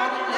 God.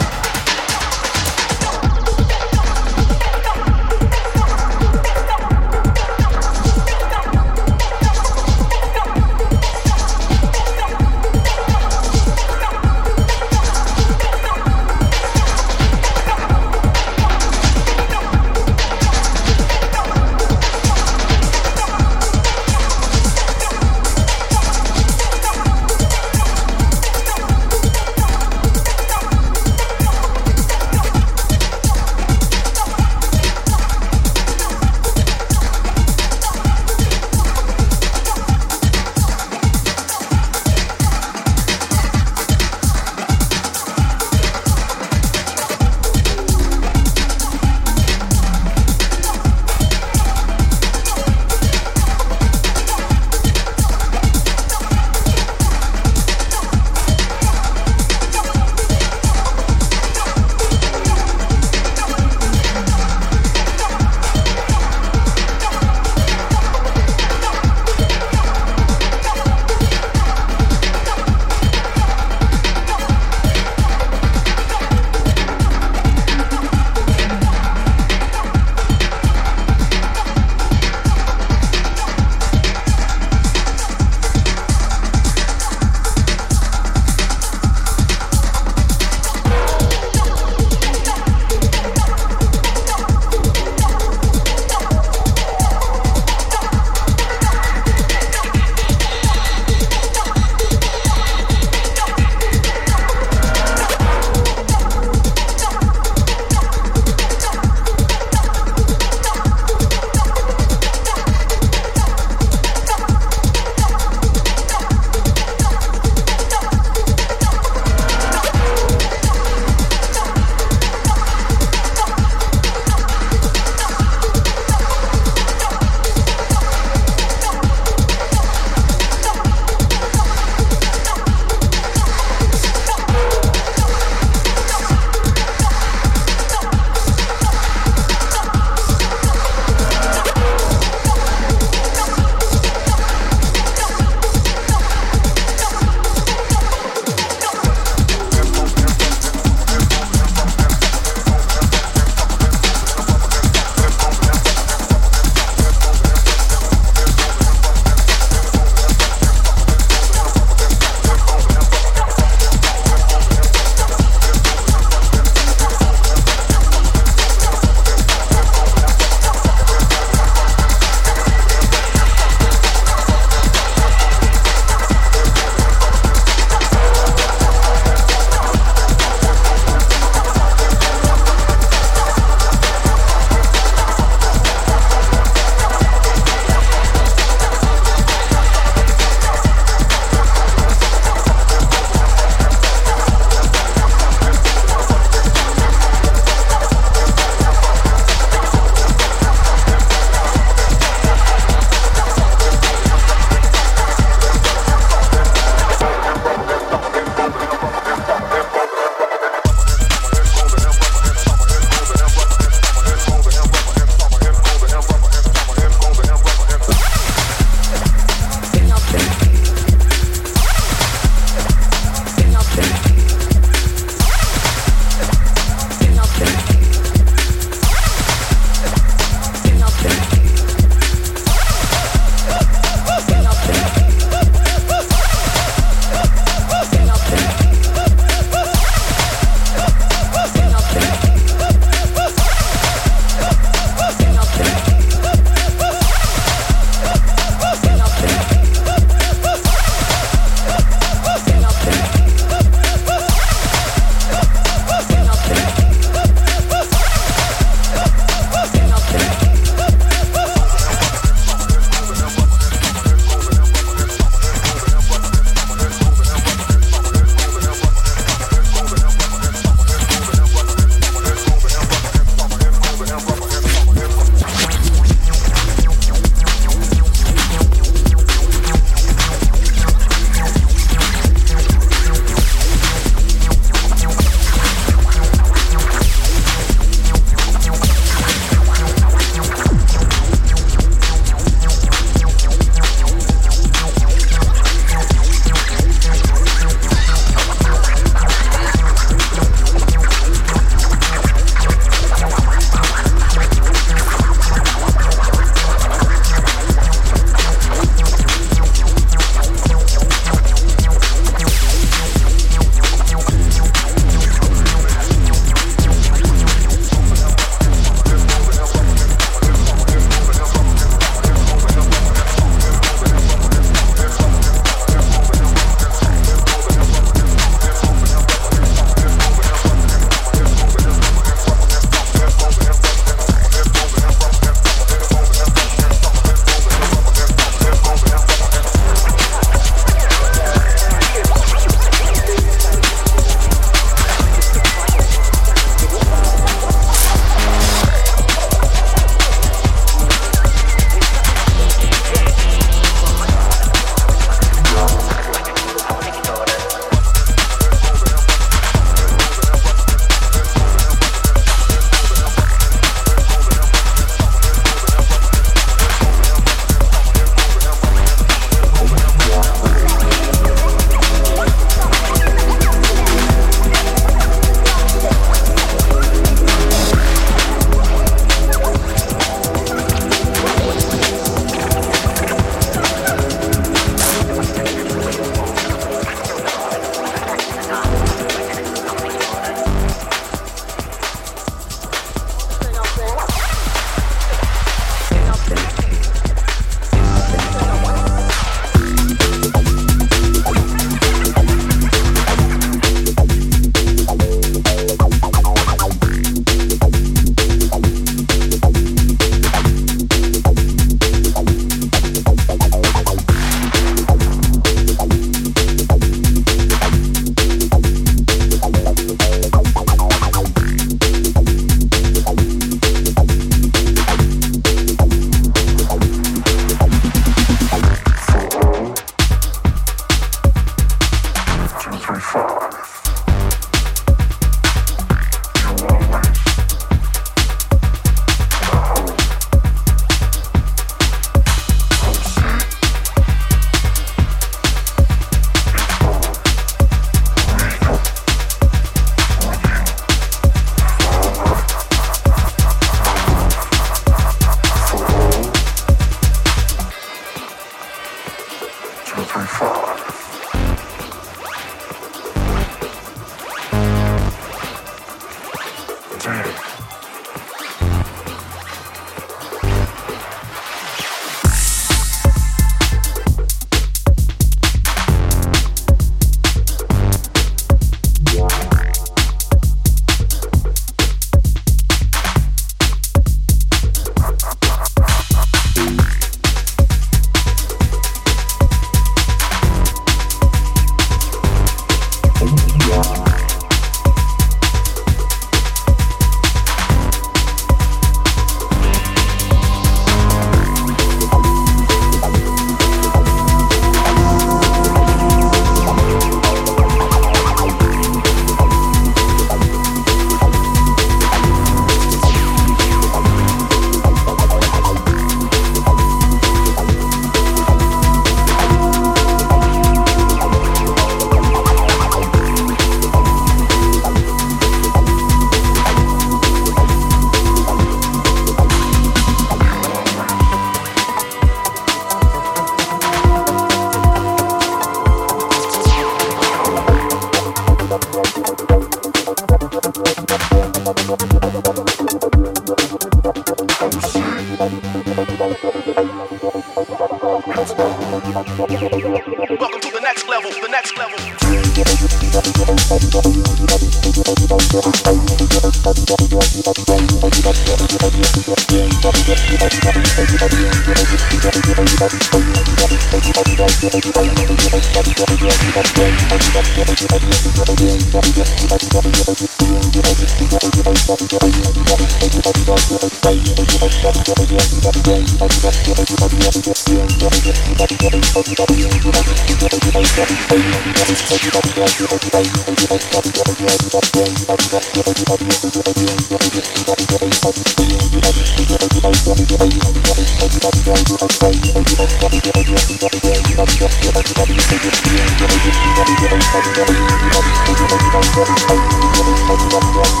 Thank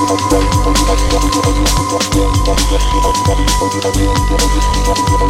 you.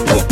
Oh.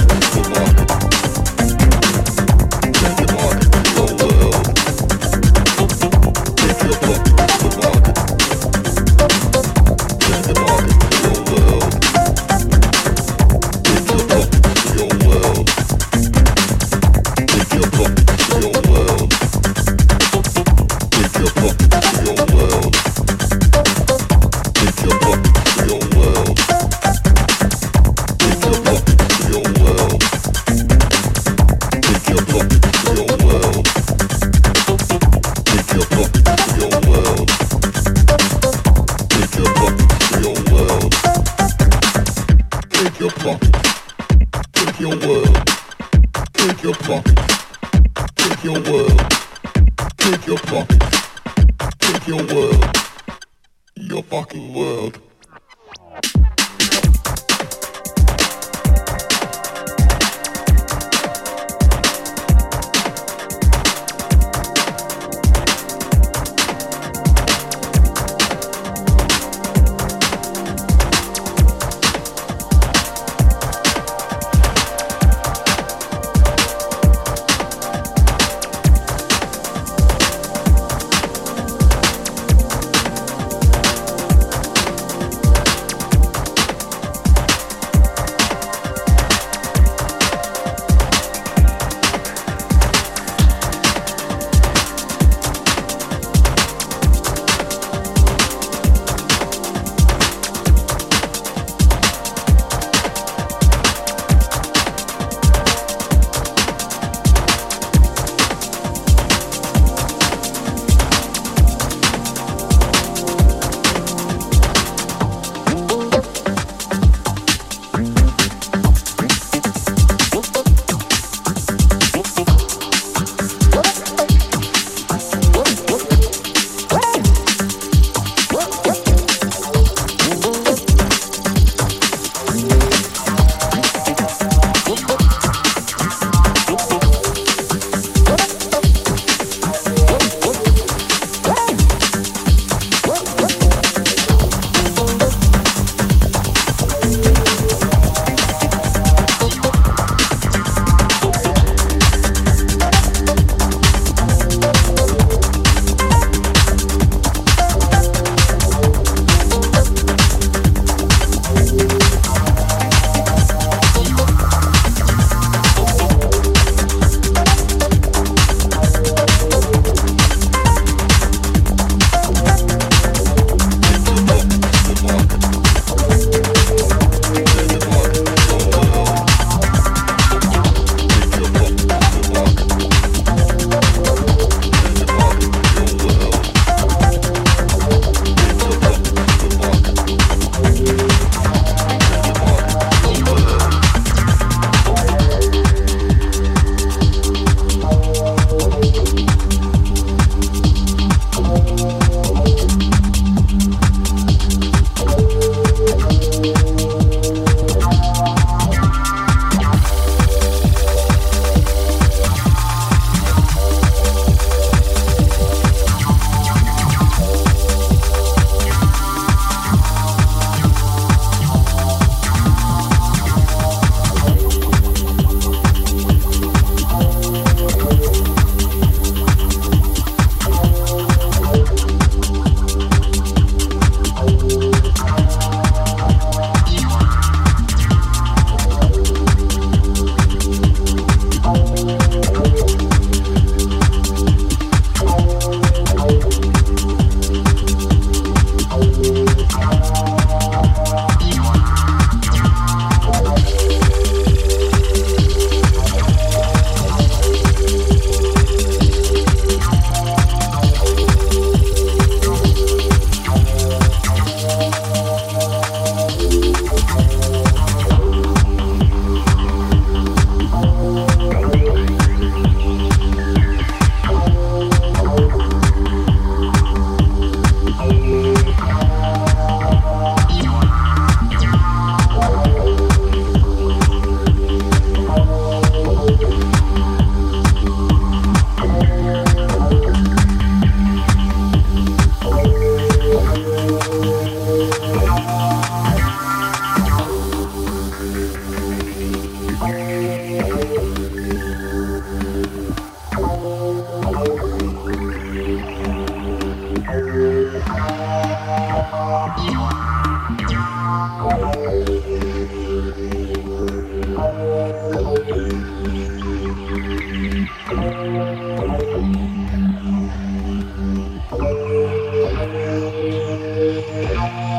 Bye.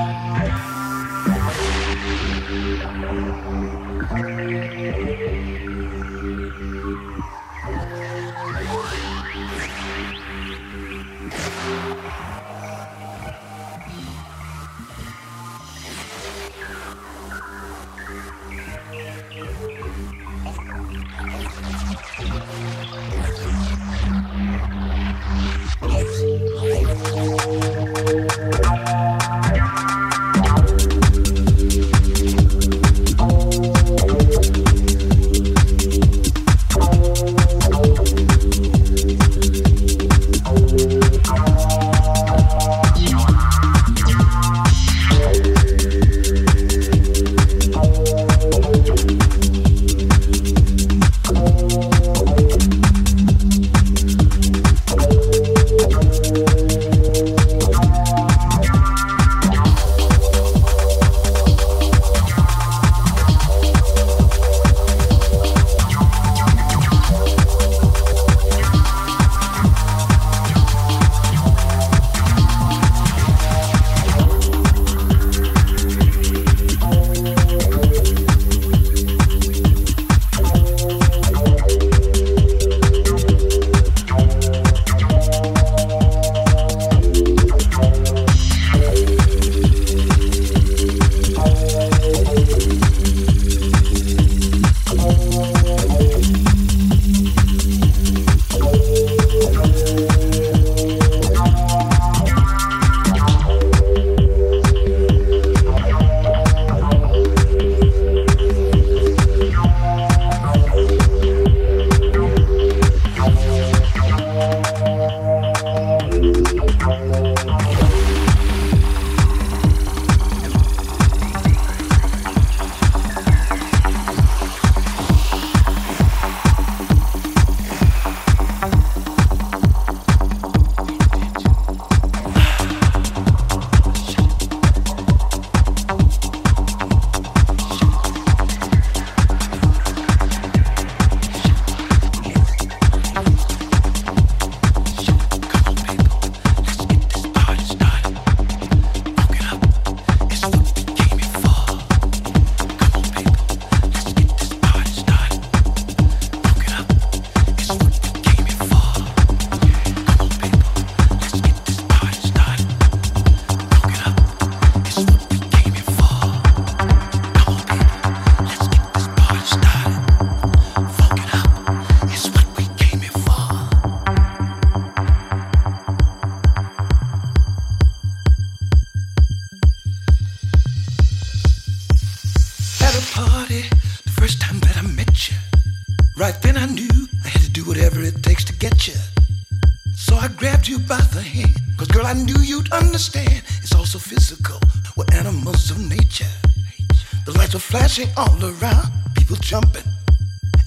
crashing all around, people jumping.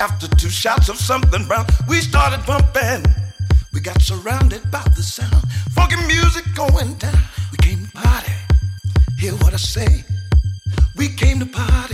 After two shots of something brown, we started bumping. We got surrounded by the sound, funky music going down. We came to party, hear what I say. We came to party.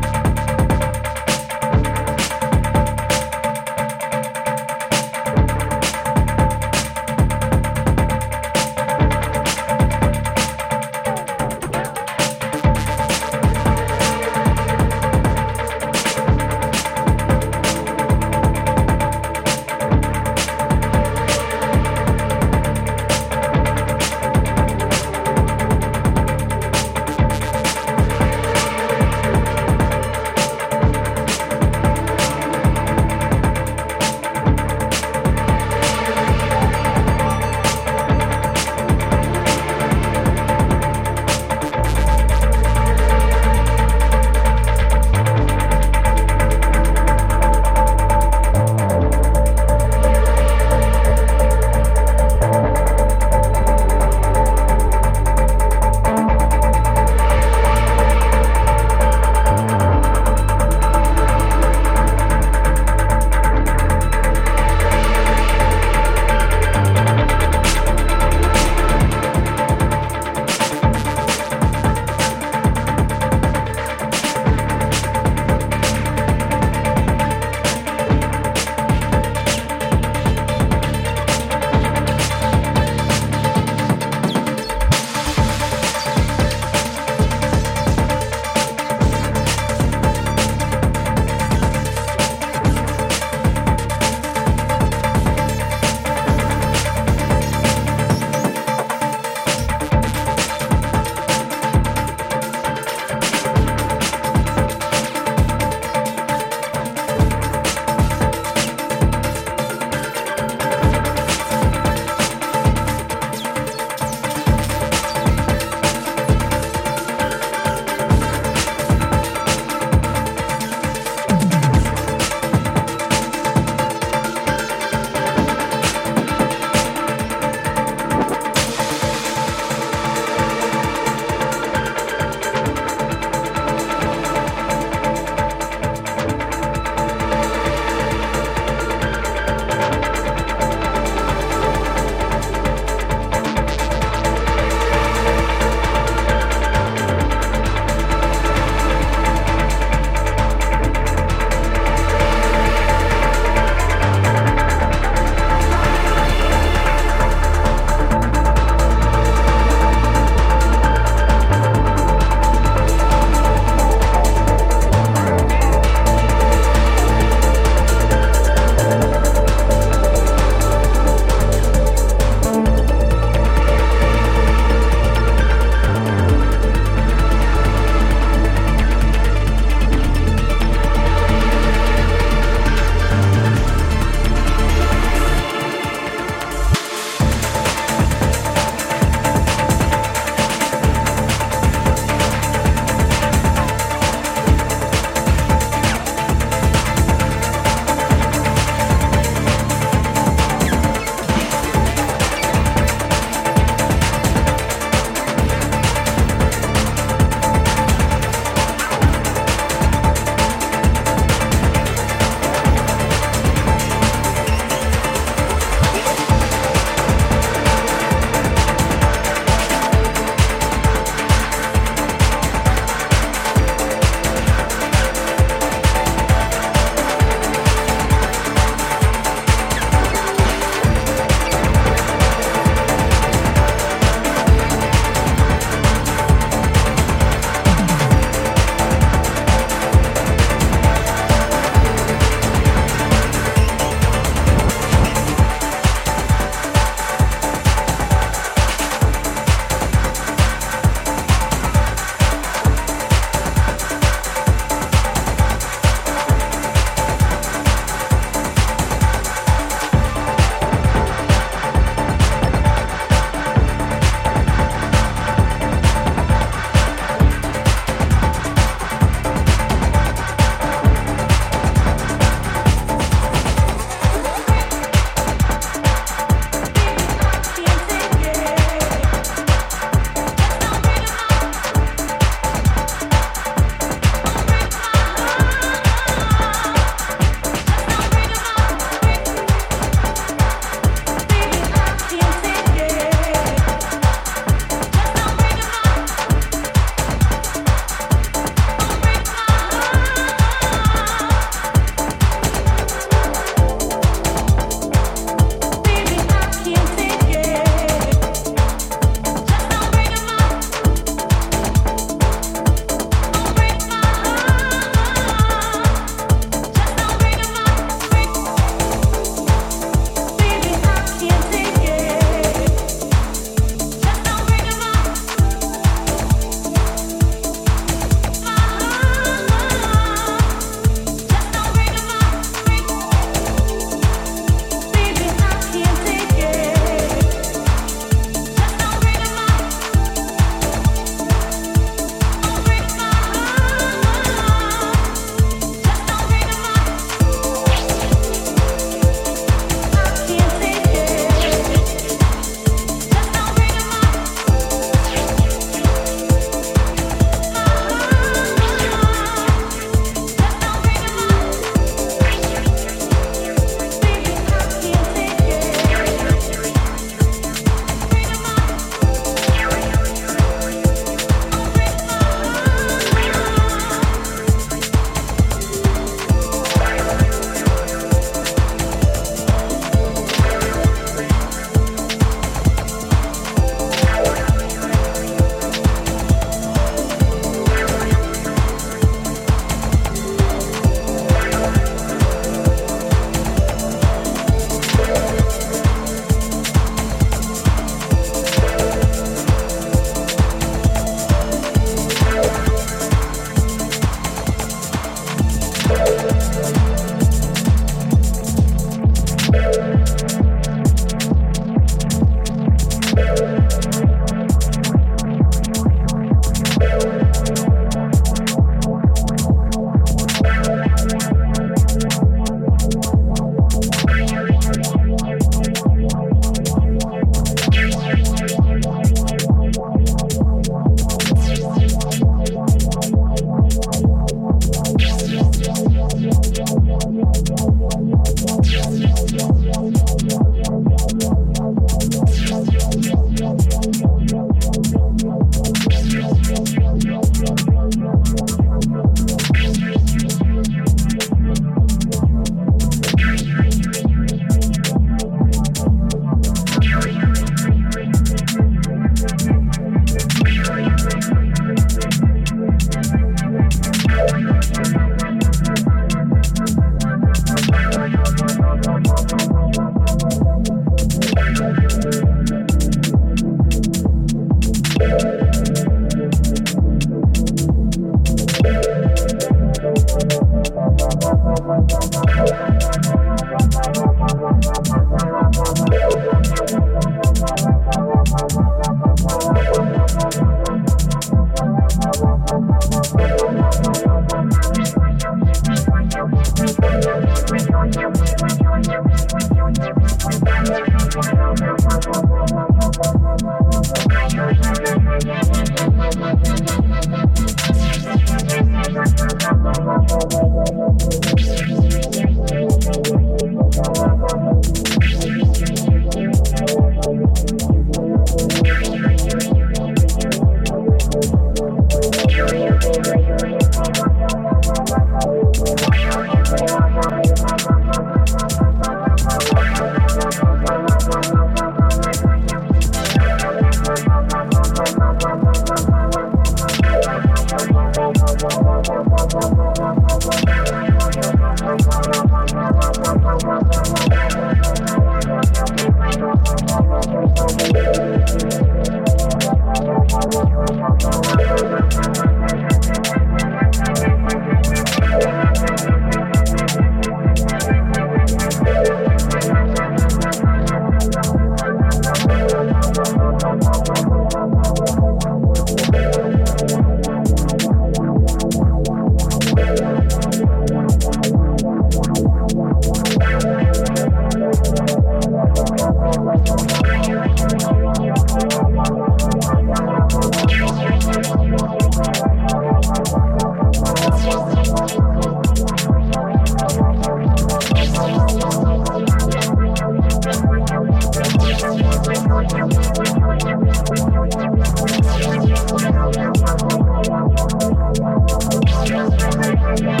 Thank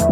you.